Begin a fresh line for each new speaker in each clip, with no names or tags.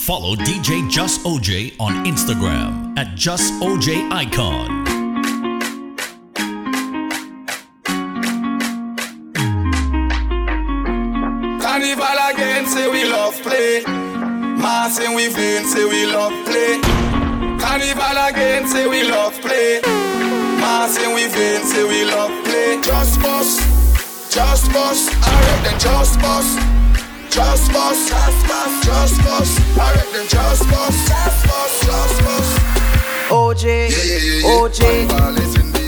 Follow DJ Jus OJ on Instagram at Jus OJ Icon.
Carnival again, say we love play. Mass and we vain, say we love play. Carnival again, say we love play. Mass and we vain, say we love play. Jussbuss, just boss, I reckon Jussbuss. Jussbuss, just. I.
OJ,
yeah, yeah, yeah.
OJ.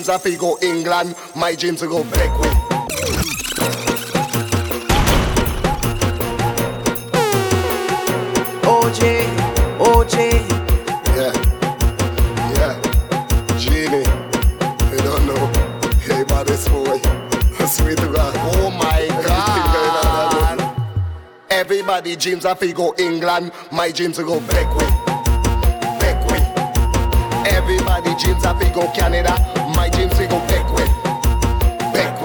dreams are to go
England, my dreams are go Bequia.
OJ, OJ.
Yeah, yeah. Genie, you don't know. Hey, about this boy. Sweet God. Oh my God. Everybody dreams are to go England, my dreams are go Bequia. Everybody dreams of to go Canada my James, we go Bequia. Back.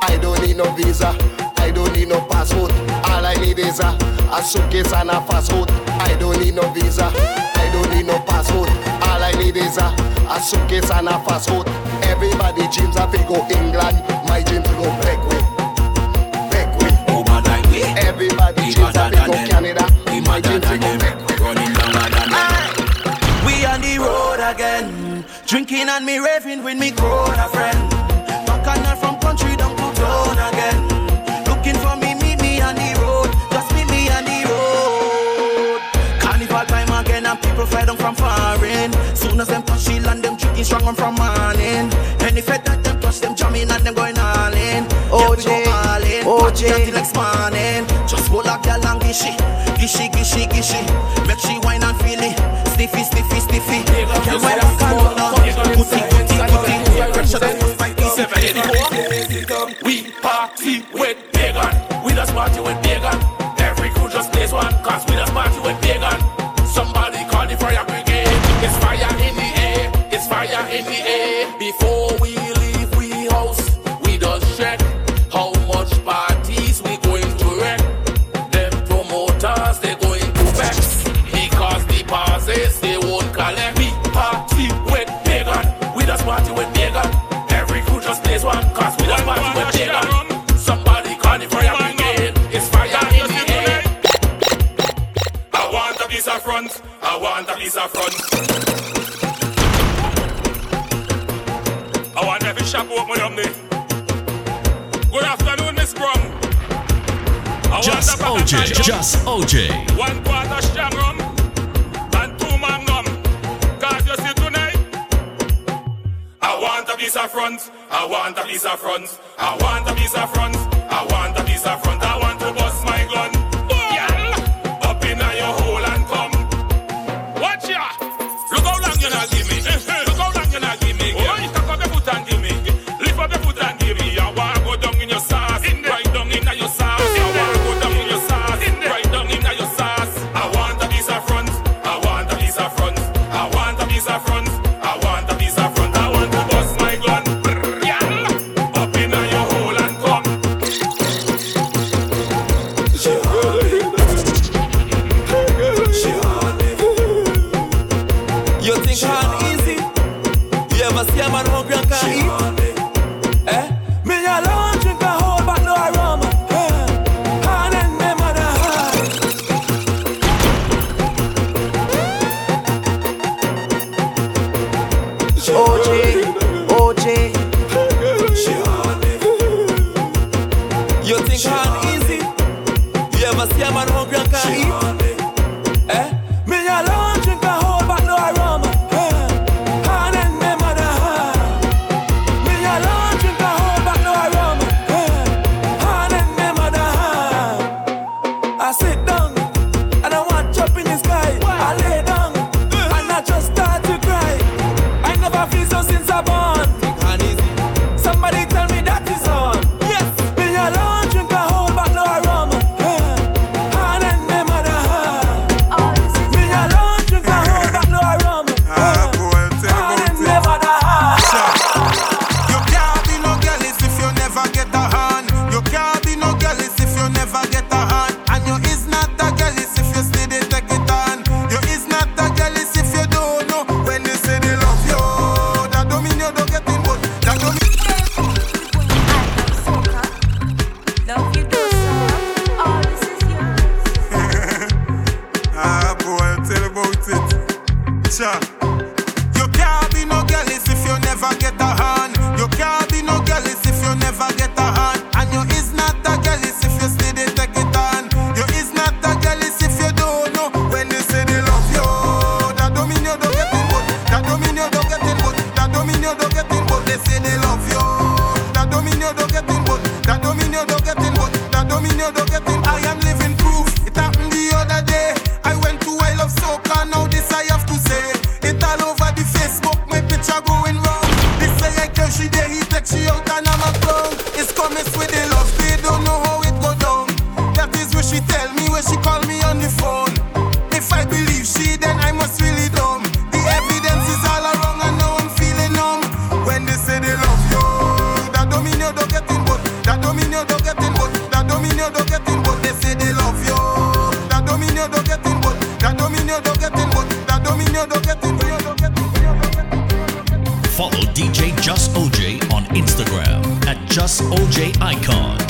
I don't need no visa. I don't need no passport. All I need is a, a suitcase and a fast food. I don't need no visa. I don't need no passport. All I need is a, a suitcase and a fast food. Everybody dreams of we go England.
Drinking and me raving with me grown a friend. Bacchanal from country down to town again. Looking for me, meet me on the road. Just meet me on the road. Carnival time again and people fly down from foreign. Soon as them touch the land, them drinking strong one from morning. Any fed that them touch, them jamming and them going all in.
OJ,
yeah, all in.
OJ.
Until next morning. Just pull up your long gishy, gishy, gishy, gishy. Make she wine and feel it sniffy, sniffy, sniffy. You might have canned on her. Putty, putty, putty. Pressure that
was
OJ, just OJ.
One quarter strong rum and two. God, you see tonight. I want a piece of front. I want a piece of front. I want a piece of front.
Instagram at Jus OJ Icon.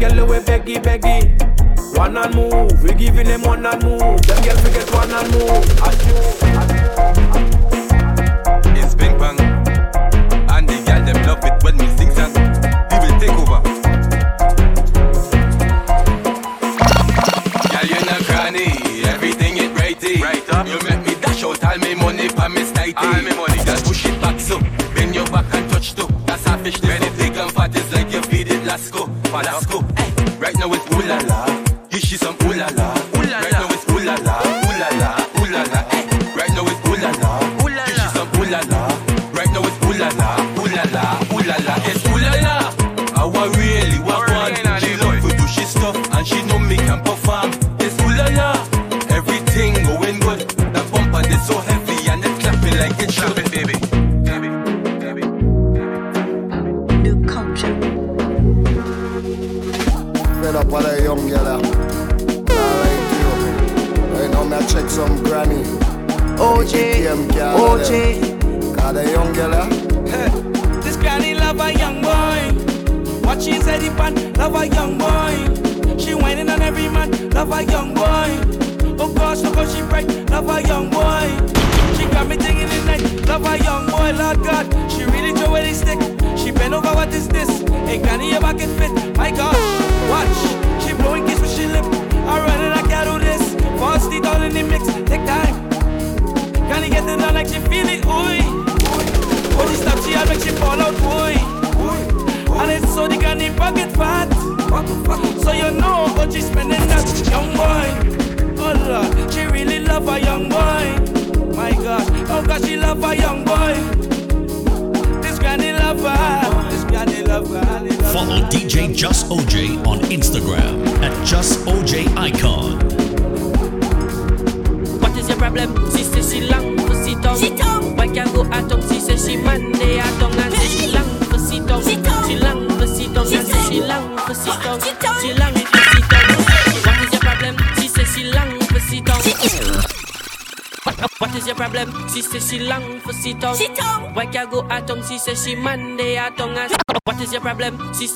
Girl we beggy beggy. One and move. We giving them one and move. Them girl we get one and move.
It's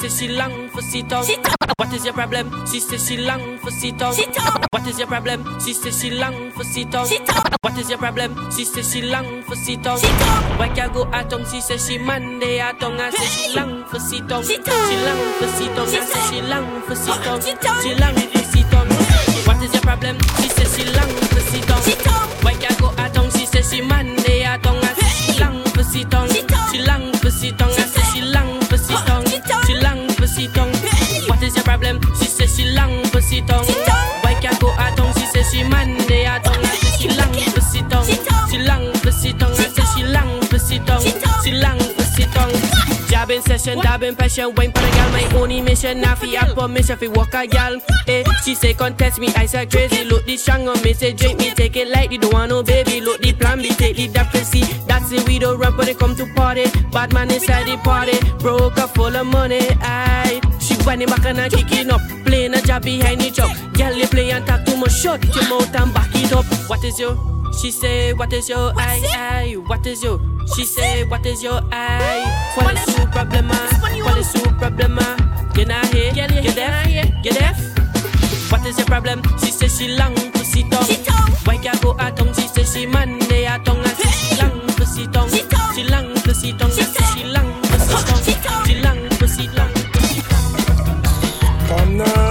problem? She long for sit down. Sit. What is your problem? She say she long for sit down. Sit. What is your problem? She say she long for sit down. Sit. What is your problem? She say she long for sit down. Sit down. Why can't go at home? She say she Monday at home say she long for sit down. Sit down. She long for sit down. and say she long for sit down. She long for sit down. What is your problem? She say she long for sit down. Sit down. Jabbing session, dabbing passion, wine for a gal, my only mission. Now fi have permission fi walk a gal. Eh, she say contest me, I say crazy. Look this strong on me, say drink me, take it lightly. Don't want no baby. Look the plan B, take the deficit. That's it, we don't run, but they come to party. Bad man inside the party, broke up full of money. Aye, she whining back and I kicking up, playing a job behind the truck. Girl, you play and talk too much, shut your mouth and back it up. What is your? She say, what is your eye, eye? What is your? She say, what is your eye? What is your problem? What is your problem? You not here? You deaf? You deaf? What is your problem? She say she long to sit down. Why can't go at home? She say she Monday at home. and say she long to sit down. She long to sit down. and she long to sit down. She long to sit down.
Come now.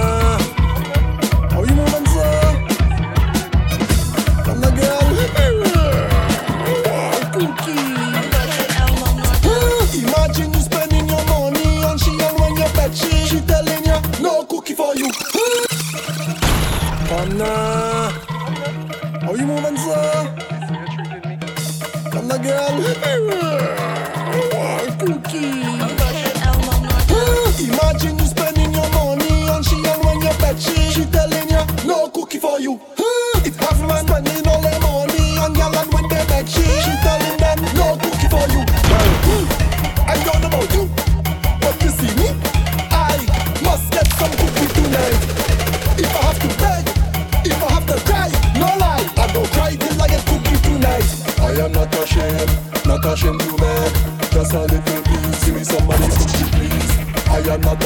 Now. How you moving, sir? Come now, girl. Imagine you spending your money on she when you she telling you no cookie for you.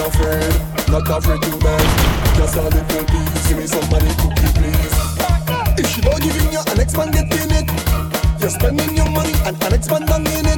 Afraid, not afraid to beg. Just a little piece, give me somebody cookie please. If she don't give you, an ex man getting it. You're spending your money and an ex man
in it.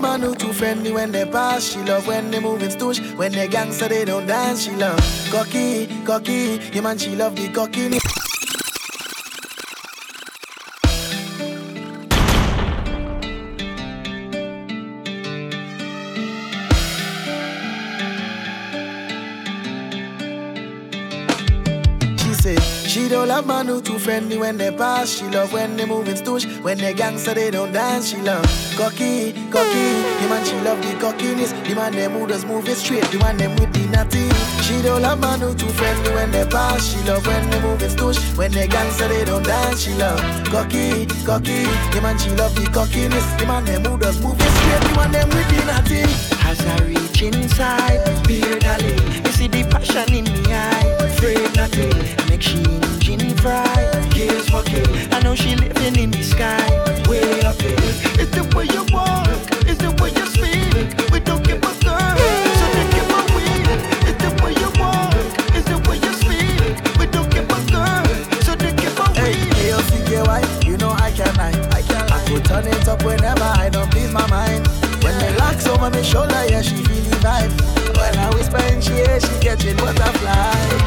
Love man who too friendly when they pass. She love when they moving stoosh. When they gangster they don't dance. She love cocky, cocky. Yeah man, she love the cocky. Man who too friendly when they pass. She love when they moving stoosh. When they gangster they don't dance. She love cocky, cocky. The man she love the cockiness. The man them who does move it straight. The man them with the natty. She don't love man who too friendly when they pass. She love when they moving stoosh. When they gangster they don't dance. She love cocky, cocky. The man she love the cockiness. The man them who does move it straight. The man them with the natty. As I reach inside, beard darling, you see the passion in me eye. Afraid make she fry. I know she living in the sky. Way up the way you walk, it's the way you speak. We don't give a girl, so they give a weed. It's the way you walk, the way you speak. We don't give a girl, so they. Hey, you know I can. I can turn it up whenever I don't please my mind. When shoulder, yeah, she feel the vibe. When I she ear, she catching butterfly.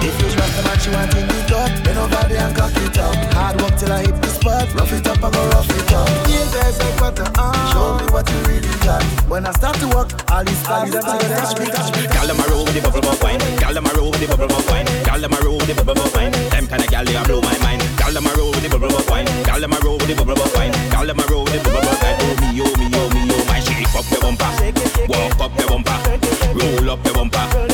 If you trust the man, she want in the gut. Bend over there and cock it up. Hard work till I hit the spot. Rough it up, I go rough it up. Yeah, there's a butter. Uh, show me what you really got. When I start to work, all these stars them together. Touch me, touch me.
Gal them a roll with the bubble butt wine. Gal them a roll with the bubble butt wine. Gal them a roll with the bubble butt wine. Them kind of gal they blow my mind. Gal them a roll with the bubble butt wine. Gal them a roll with the bubble butt wine. Gal them a roll with the bubble butt wine. Oh me, oh me, oh me, oh my. Shake up your bumper, walk up your bumper, roll up. your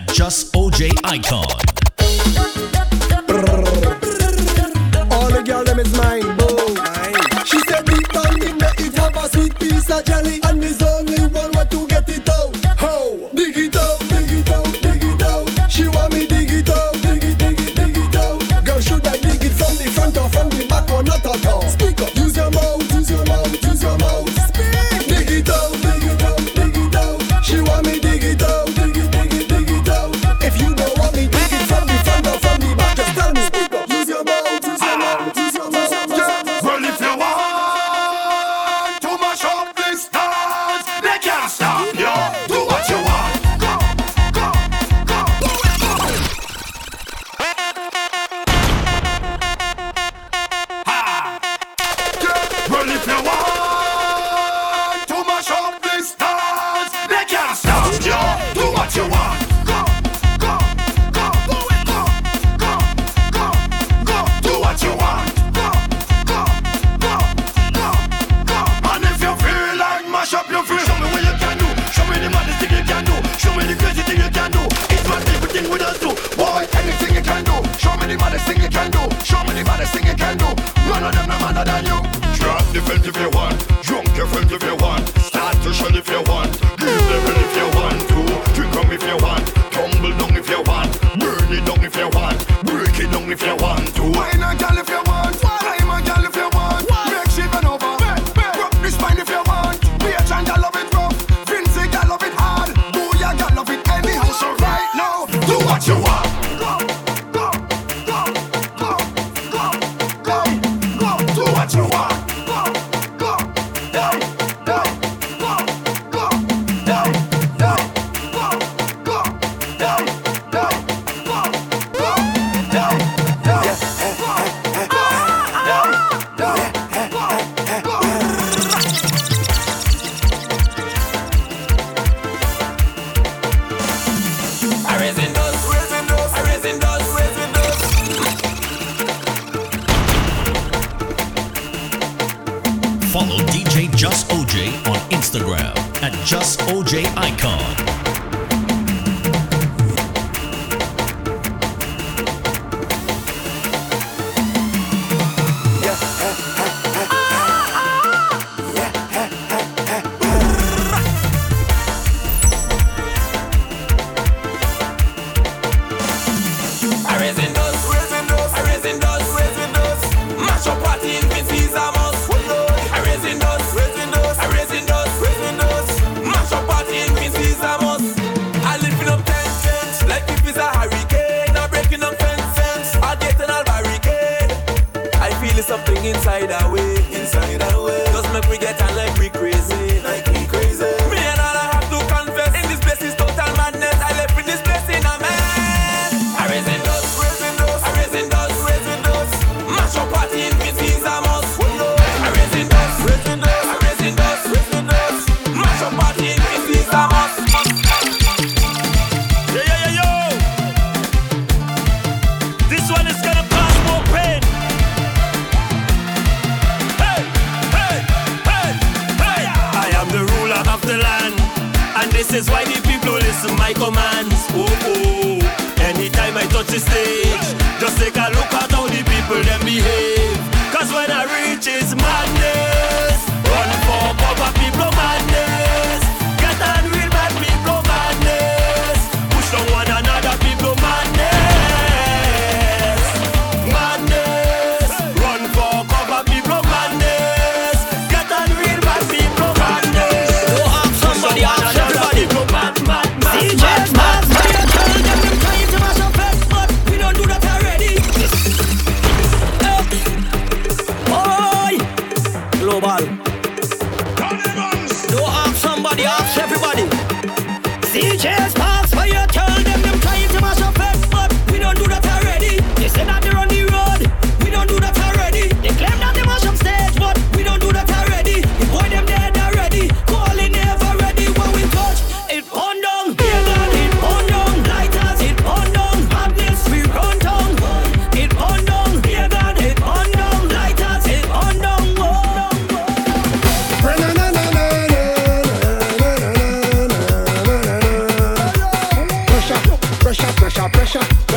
at Jus OJ Icon.
All the girl them is mine, boo. She said, "Big bang in the it have a sweet piece of jelly and the
zone."
pressure, pressure, pressure.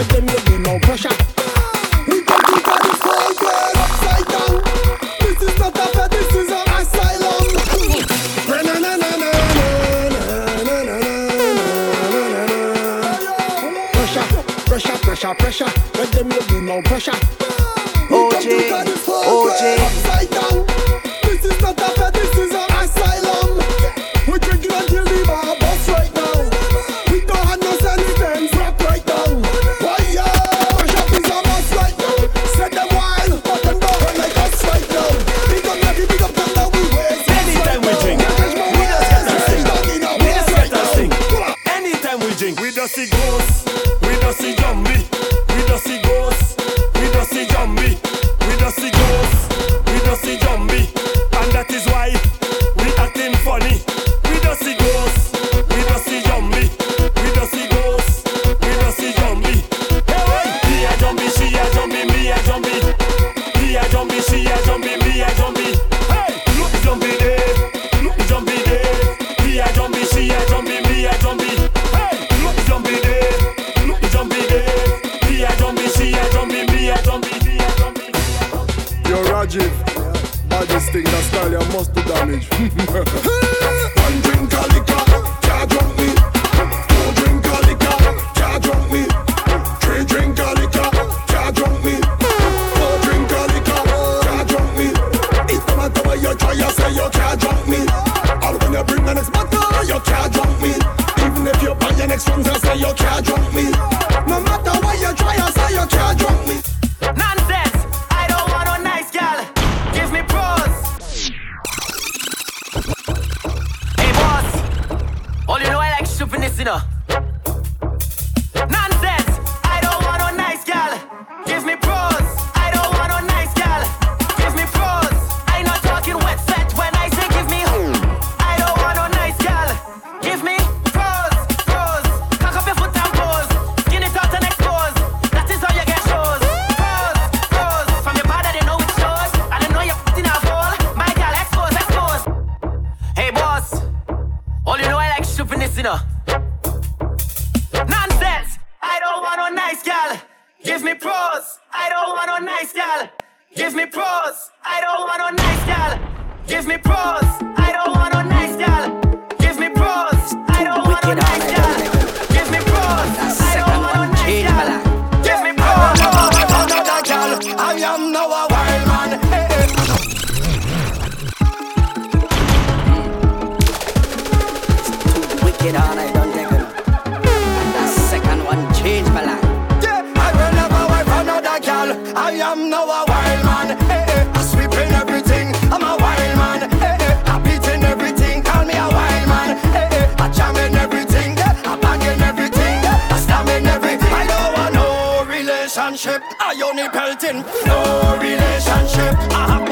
Give me pros. I don't want no nice gal. Give me pros. I don't want no nice gal. Give me pros. I don't want no nice gal. Give me pros. I don't want no nice
I'm now a wild man. Eh, eh, hey, hey, I
sweep in everything. I'm a wild man. Eh, hey, hey, I beat in everything. Call me a wild man.
Hey, hey, I jam in everything. Yeah. I bang in everything. Yeah. I slam in
everything. I don't want no relationship. I only pelting. No relationship. I have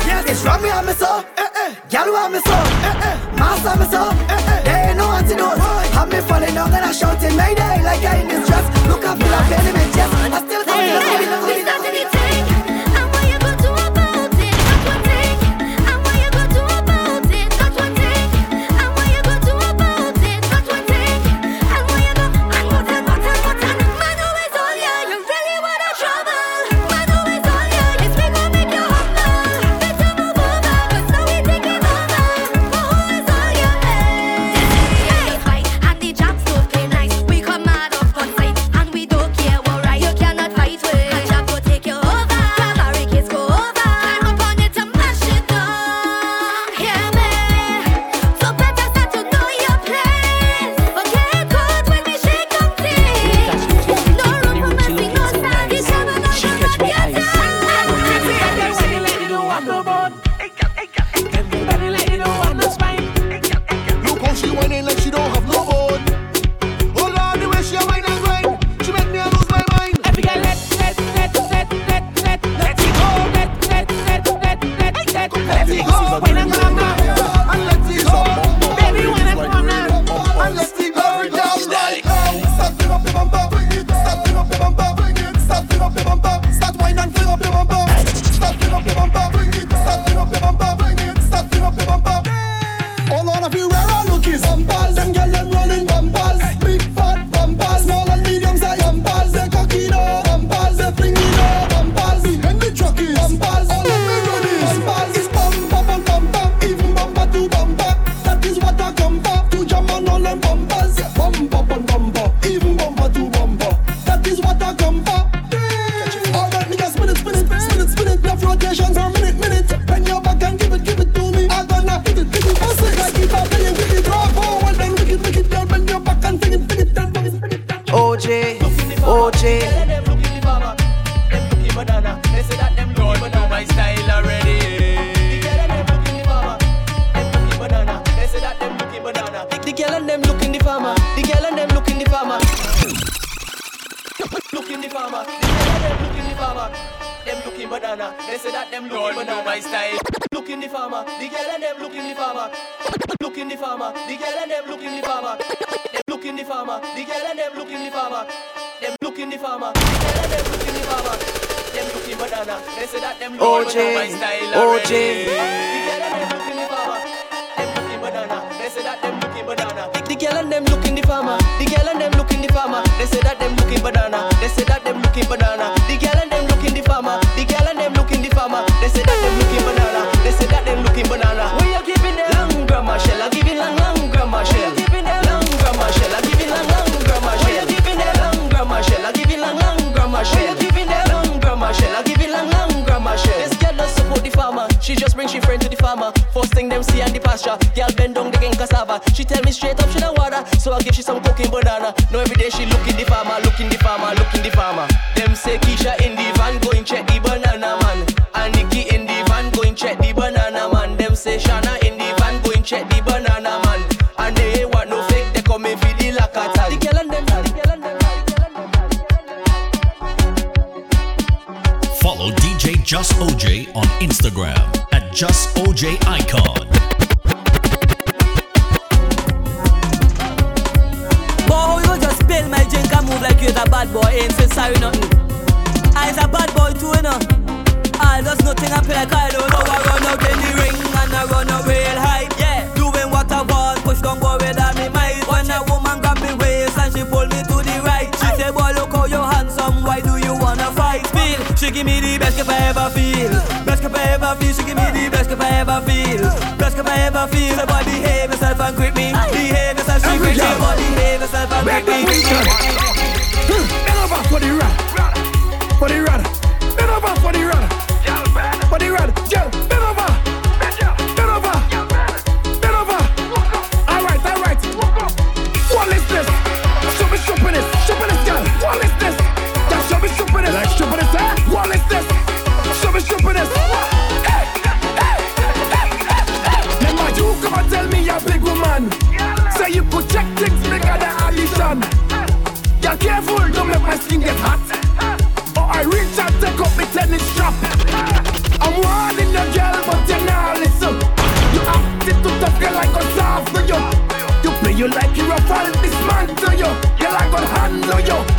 yes, yes. It's wrong me, I'm so, eh, eh. Girl, I'm so, eh, eh. Master, I'm so, eh, eh. There ain't no antidote. I'm falling down and I shouting, Mayday, like I in distress. Look
up,
feel like
enemy. They say that them looking banana. They say that them looking banana. The girl and them looking the farmer. The girl and them looking the farmer. They say that them looking banana. They say that them looking banana. We are giving them long grammar shell. I giving long long grammar shell. Giving long long grammar shell. We are giving long grammar shell. I giving long long grammar shell. We are giving long grammar shell. I giving long long grammar shell. This girl does support the farmer. She just brings she friend to the farmer. First thing them see on the pasture. Girl bend down the game cassava. She tell me straight up she no water. So I give she some.
I feel about behave yourself and quit me. Behave yourself, she quit me. Behave yourself and quit me.
能用。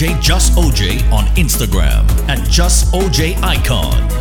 Jus
OJ
on
Instagram at Jus OJ Icon.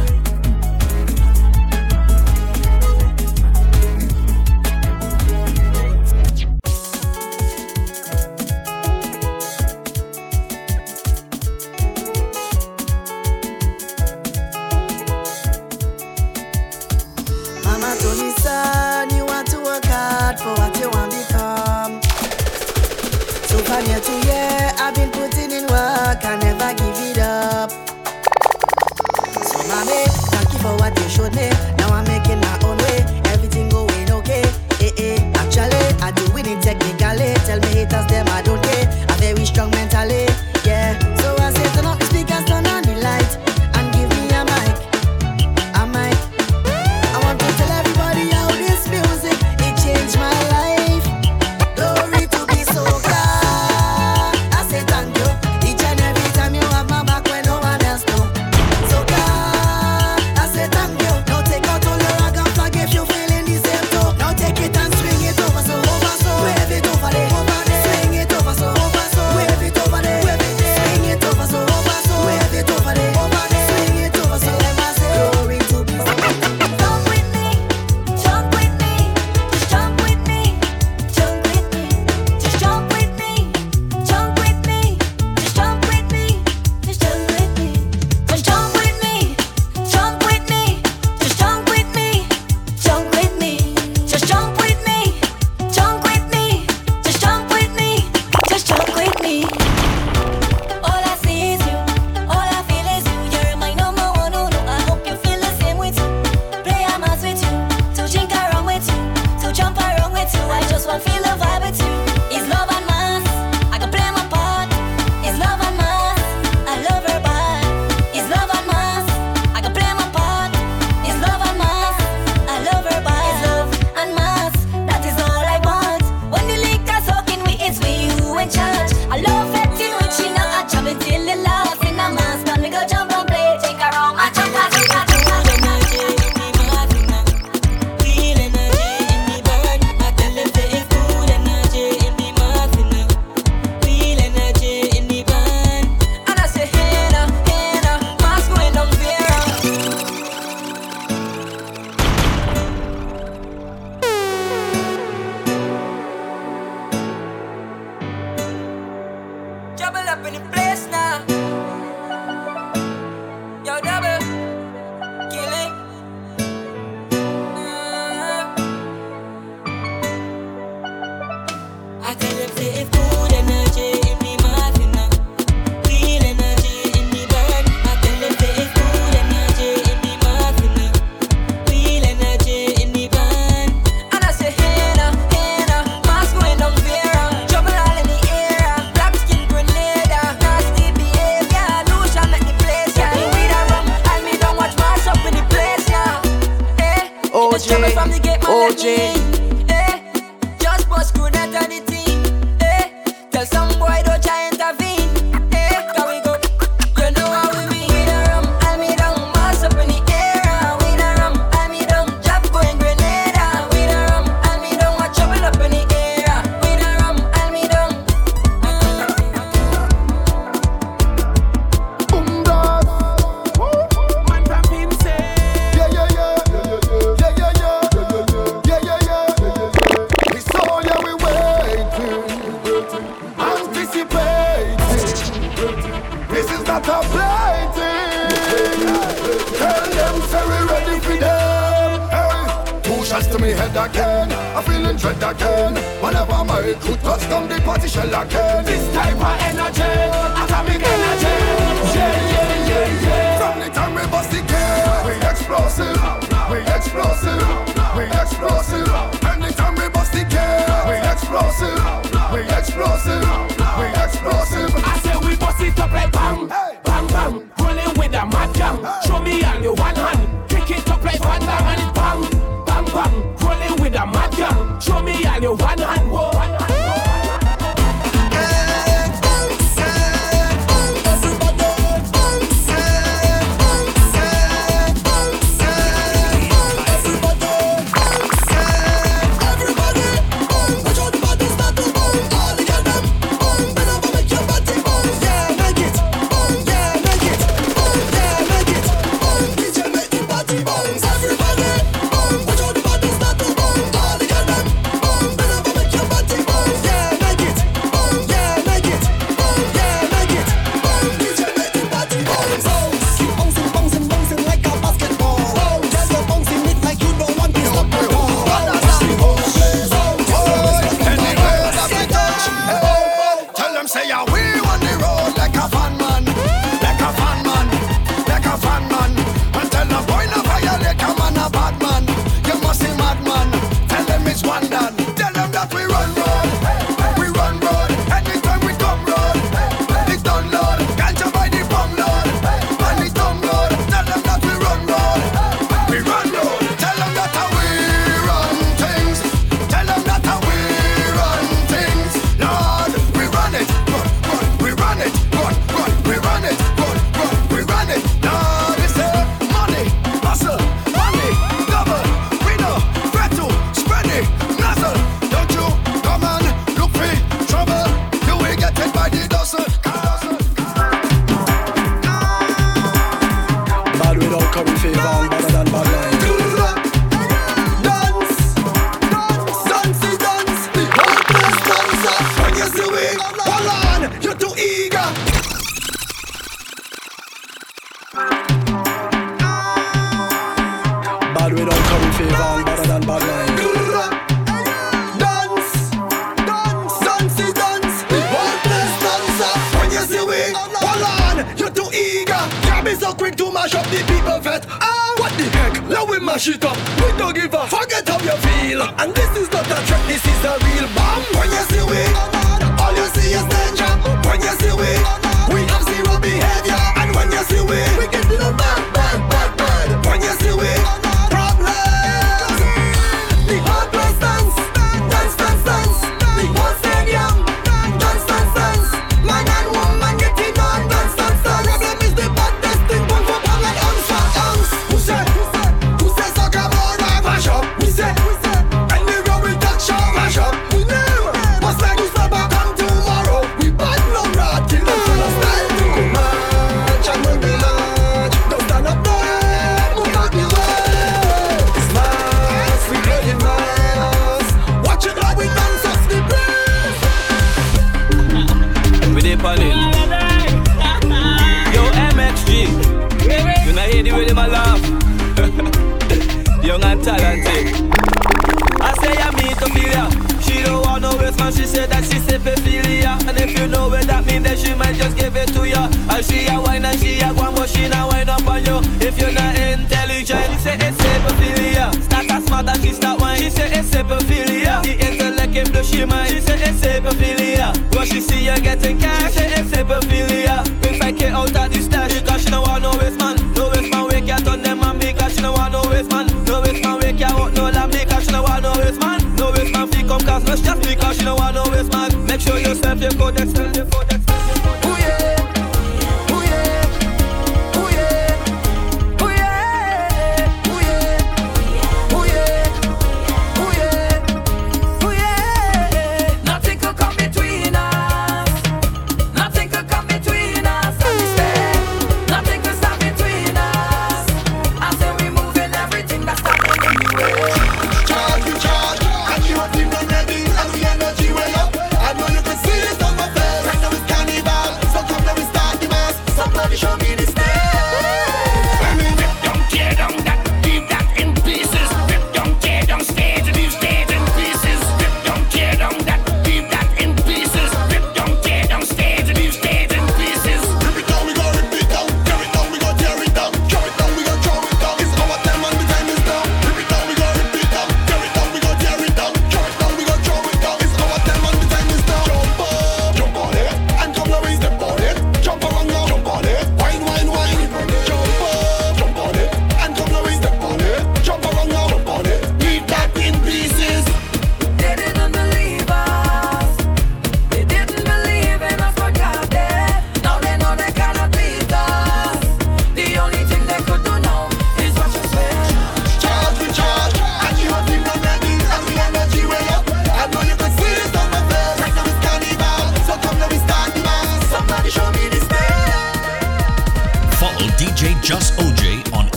you're getting cash and
sympathilia. If I get out of this stash, because she don't want no waste man. No waste man, we can't turn them and because she don't want no waste man. No waste man, we can't walk no lamb because she don't want no
waste man.
No waste man, fee come cause no stress because she don't want no waste man. Make sure you serve your code, extend your code.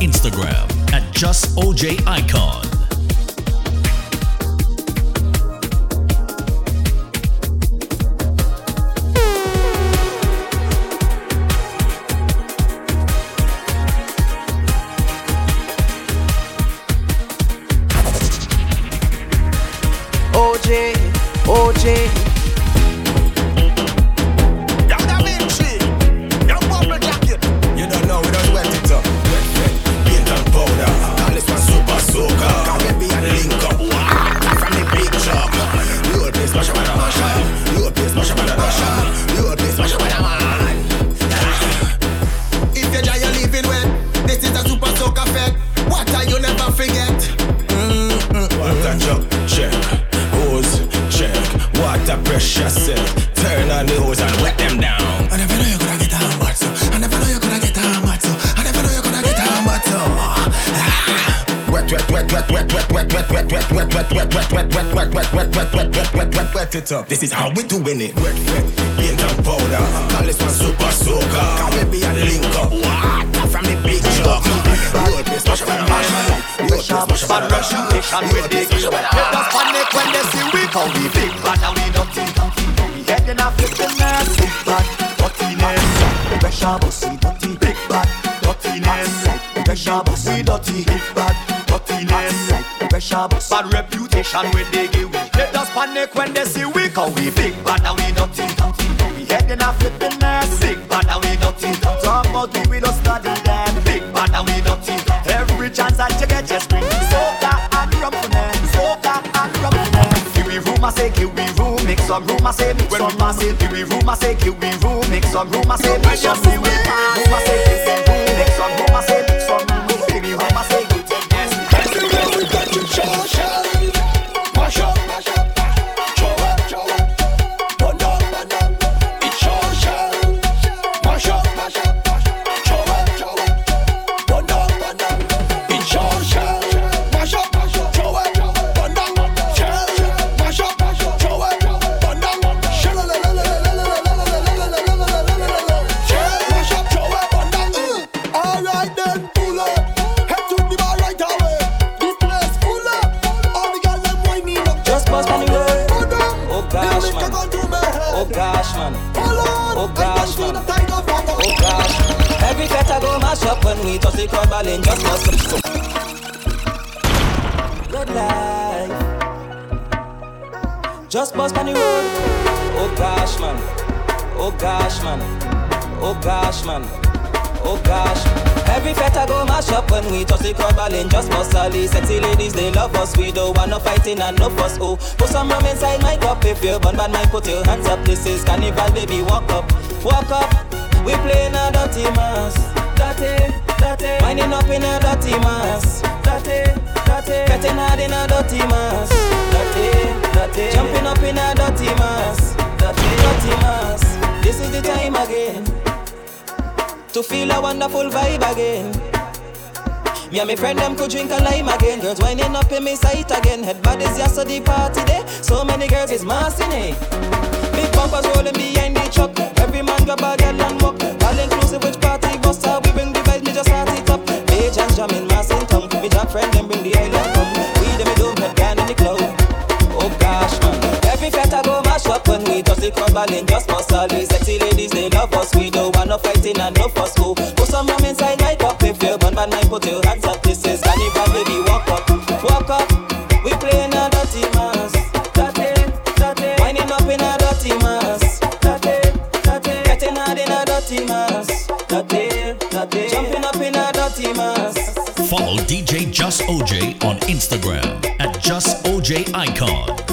Instagram at Jus OJ Icon. Up. This is how we doing it. Wet, wet, paint and powder. Call this one super soaker. Caribbean link up. Water from the big truck. Road place, mash up and mash up. Road place, mash up and mash up. Road place, mash up and mash up.
Let us panic when they see we How we big bad and we dirty We heading off with the mess Big bad, dirtiness The pressure bus we dirty Big bad, dirtiness The pressure bus we dirty Big bad, dirtiness The pressure bus Bad reputation when they give we Let us panic when they rumor say, mix some say, Give me i say, give me room, mix some rumor say, mix some rumor say.
Every I go mash up when we toss the crowd and Just bust some. Good life. Just bust on the road. Oh gosh, man. Oh gosh, man. Oh gosh, man. Oh gosh. Every fete I go mash up when we toss the crowd and Just bust Ali. Sexy ladies, they love us. We don't want no fighting and no fuss. Oh, put some rum inside my cup. If you're bun bad, mind put your hands up. This is carnival, baby. Walk up, walk up. We playing a dirty mass. Dirty, dirty. Winding up in a dirty mass. Dirty, dirty. Getting hard in a dirty mass. Dirty, dirty. Jumping up in a dirty mass. Dirty, dirty mass. This is the time again to feel a wonderful vibe again. Me and my friend them could drink a lime again. Girls winding up in me sight again. Head bodies yes so the party day. So many girls is massing it. Bumpers rolling behind the truck. Every man a girl and walk. All inclusive which party bust out. We bring the vibes, me just start it up. Page and jamming, massing tongue. Me jack friend them bring the island come. We them me don't down in the club. Oh gosh man. Every fete go mash up when we touch the crowd ballin' just all these sexy ladies they love us. We don't want no fighting and no fuss. Oh, put some inside my cup if you're bun bad mind. Put
Jus OJ on Instagram at Jus OJ Icon.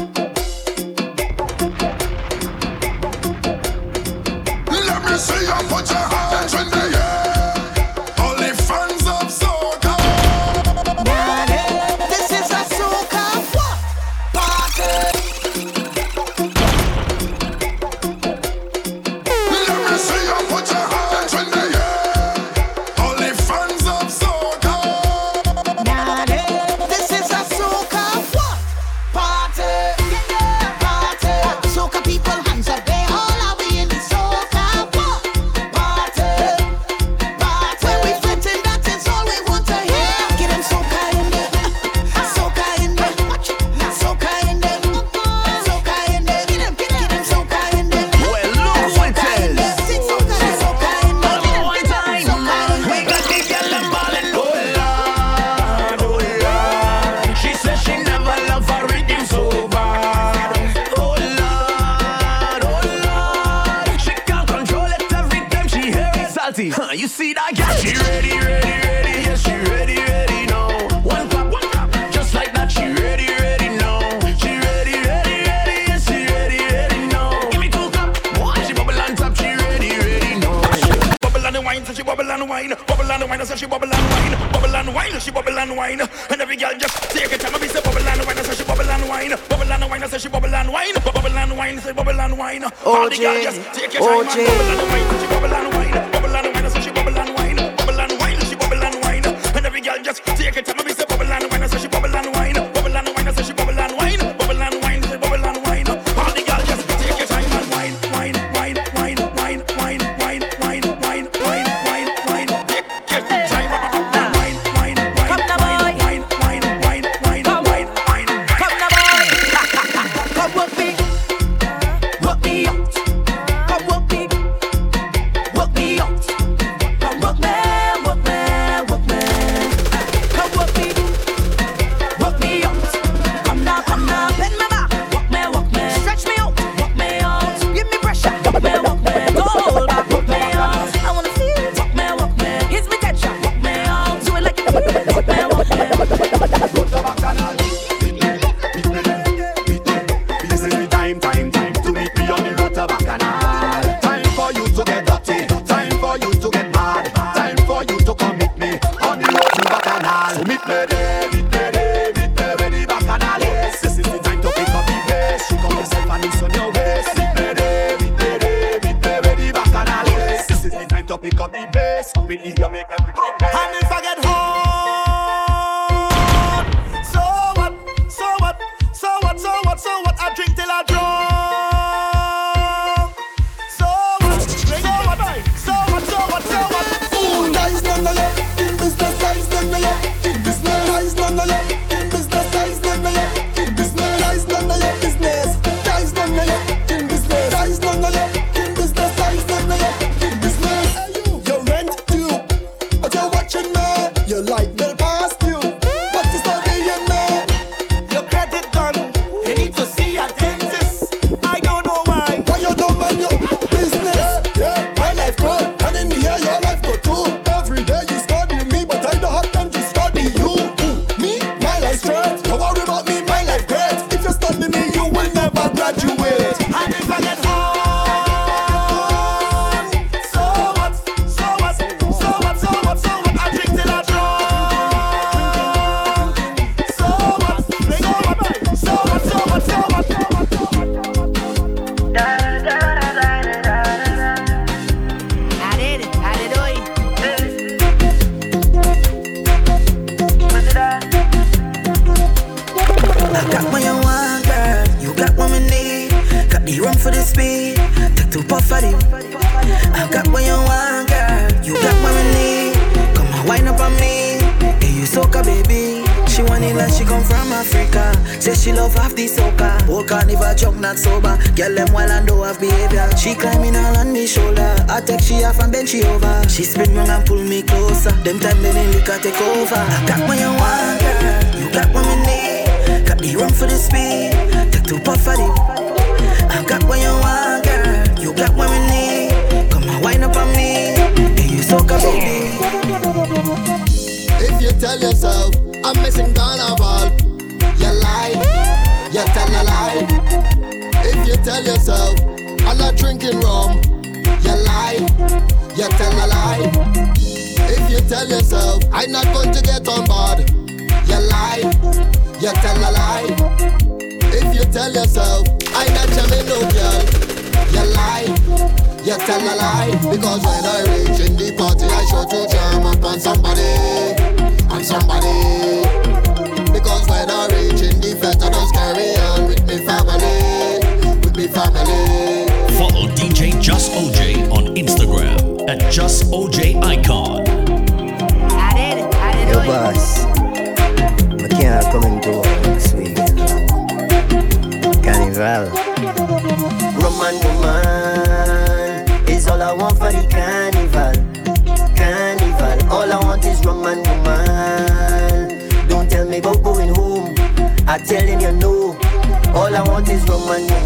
I
want
is Roman woman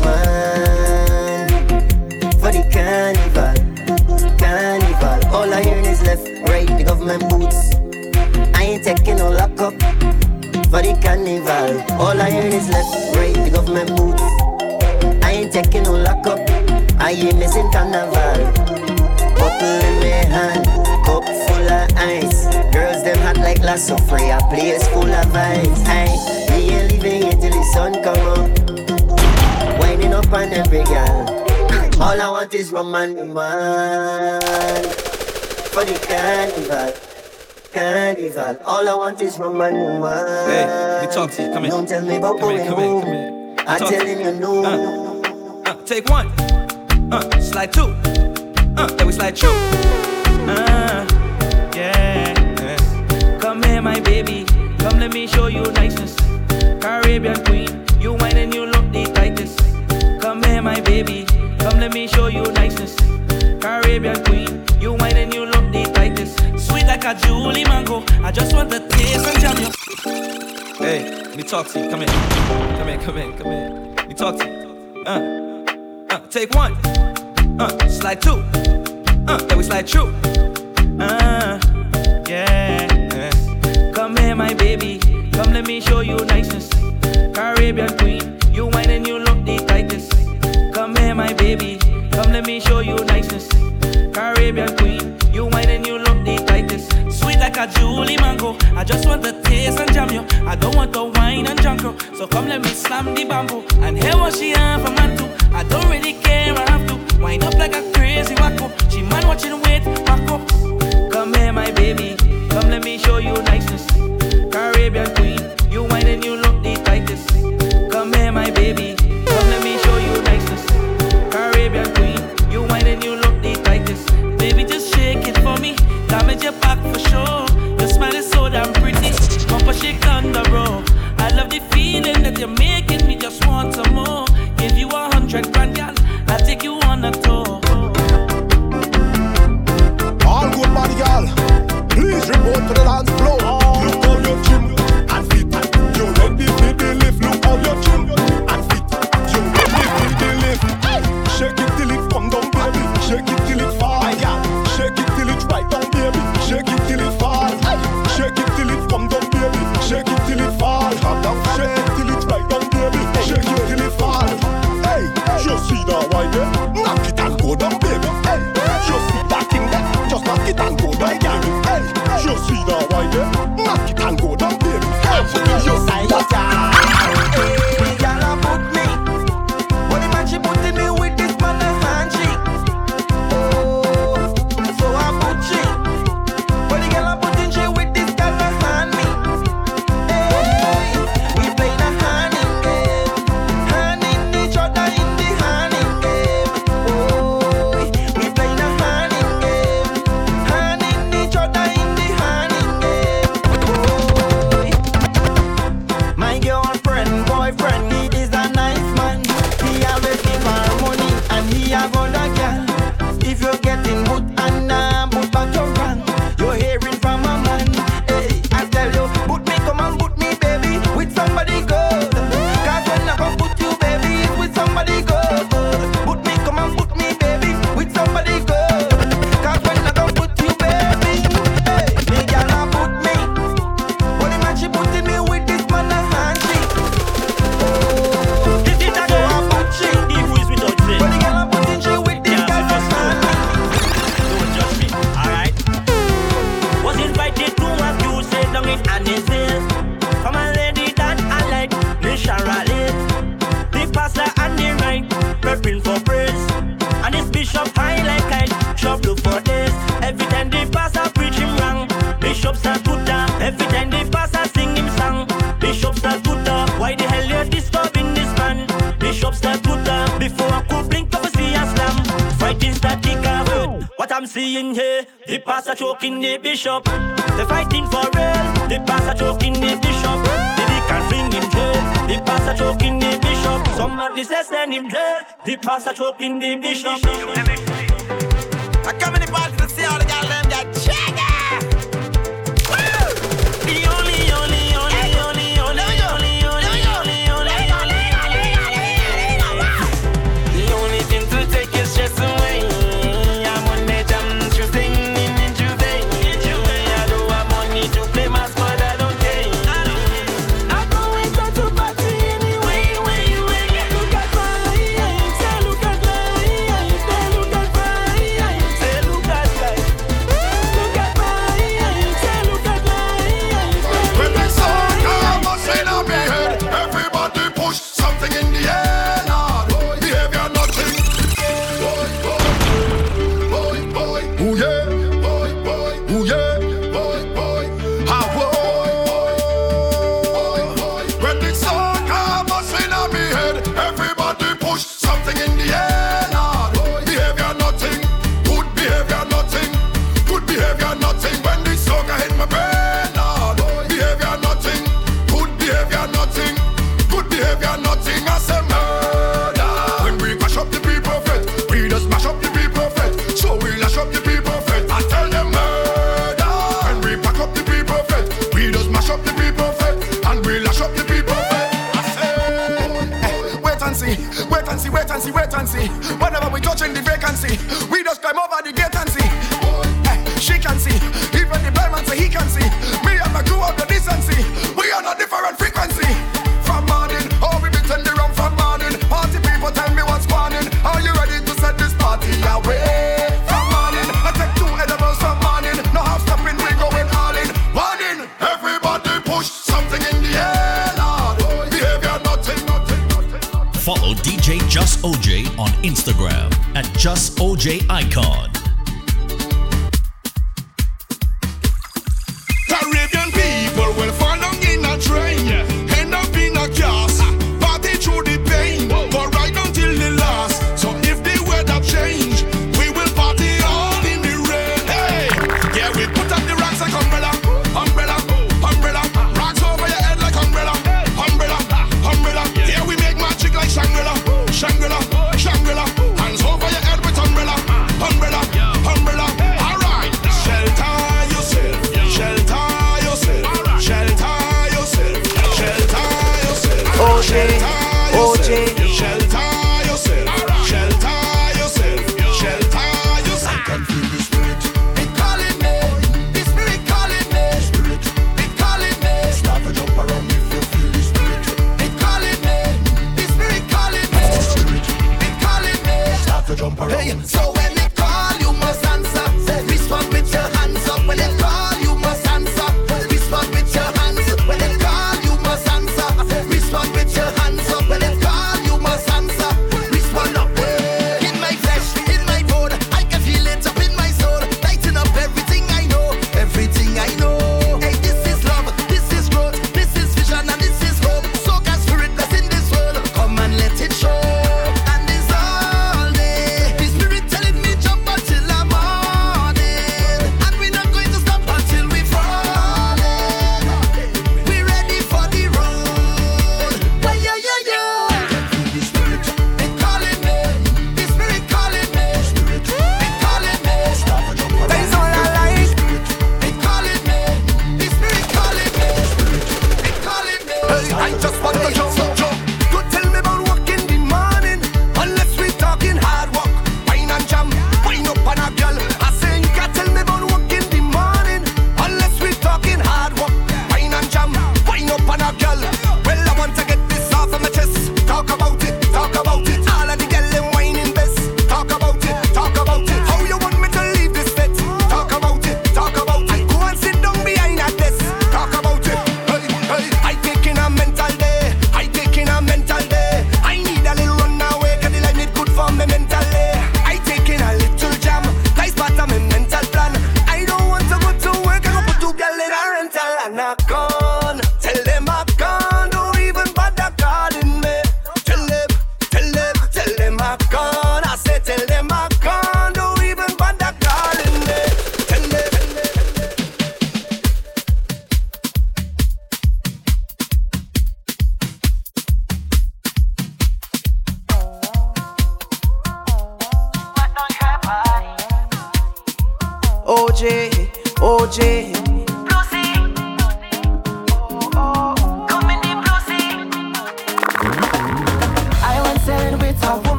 for the carnival. Carnival. All I hear is left right, the government boots. I ain't taking no lock up for the carnival. All I hear is left, right, the government boots. I ain't taking no lock up. I ain't missing carnival. Bottle in my hand, cup full of ice. Girls them hot like lasso free, a place full of ice. Aye, we ain't leaving here till the sun come up. Winding up on every girl. All I want is woman for the carnival. Carnival. All I want is woman.
Hey, let me talk to you. Come here.
Don't tell me about
Come
going
come
home.
come here.
I'm
Talk
telling you no.
Uh, take one. Uh, slide two. Uh, then we slide two.
Uh, yeah. Come here, my baby. Come, let me show you niceness. Caribbean queen, you whine and you look my baby. Come, let me show you niceness. Caribbean queen, you whine and you look the tightest. Sweet like a Julie mango. I just want to taste and jam you.
Hey, let me talk to you. Come here. Come here, come here, come here. Me talk to you. Uh, uh, take one. Uh, slide two. Uh, then we slide through.
Uh, yeah. Come here, my baby. Come, let me show you niceness. Caribbean queen, Come here, my baby. Come, let me show you niceness. Caribbean queen, you whine and you look the tightest. Sweet like a Julie mango. I just want the taste and jam you. I don't want the wine and drunk you. So come, let me slam the bamboo and hear what she have for man too. I don't really care, I have to wind up like a crazy wacko. She man watching wait, wacko. Come here, my baby. Come, let me show you niceness. Caribbean queen, you whine and you look the tightest. Come here, my baby. Damage your back for sure. Your smile is so damn pretty. Bumper shake on the road. I love the feeling that you're making me just
They're fighting for
real. They pass a joke in the
bishop. They they can bring him jail. They pass a joke in the bishop. Somebody says send him jail. They pass a joke in the bishop.
I come in the party to see all the girls.
Instagram at
Jus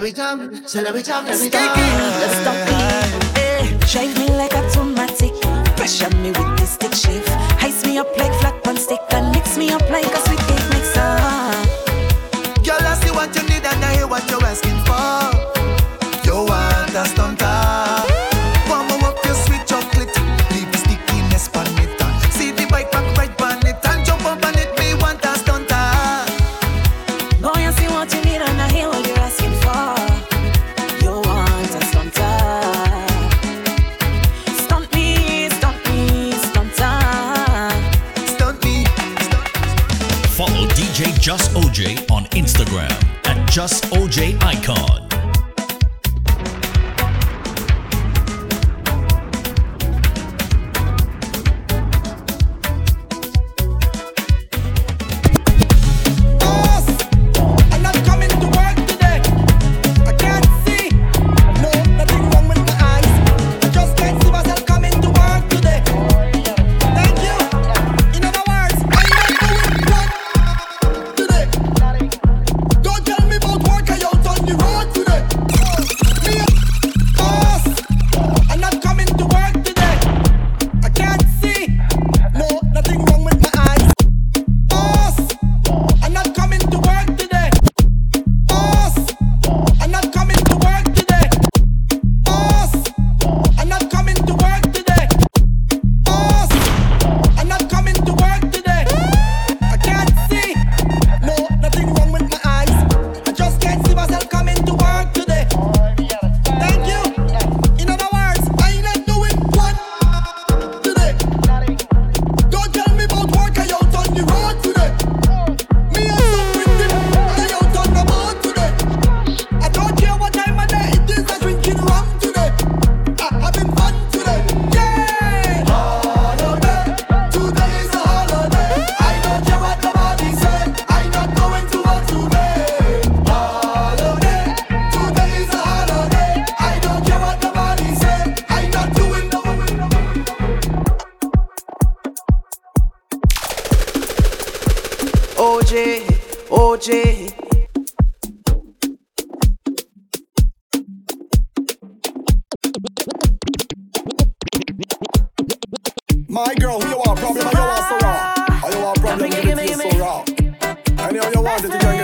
every time,
said every time, every time.
Let's stop it. Eh, hey, drive me like automatic. Pressure me with this stick shift. Heist me up like flat pan stick and mix me up like a sweet cake mixer.
Girl, I see what you need and I hear what you're asking for.
OJ.
My
girl, who you are? problem? Are you want so raw? Are you want problem? Give me. So raw. Anyhow you want it, you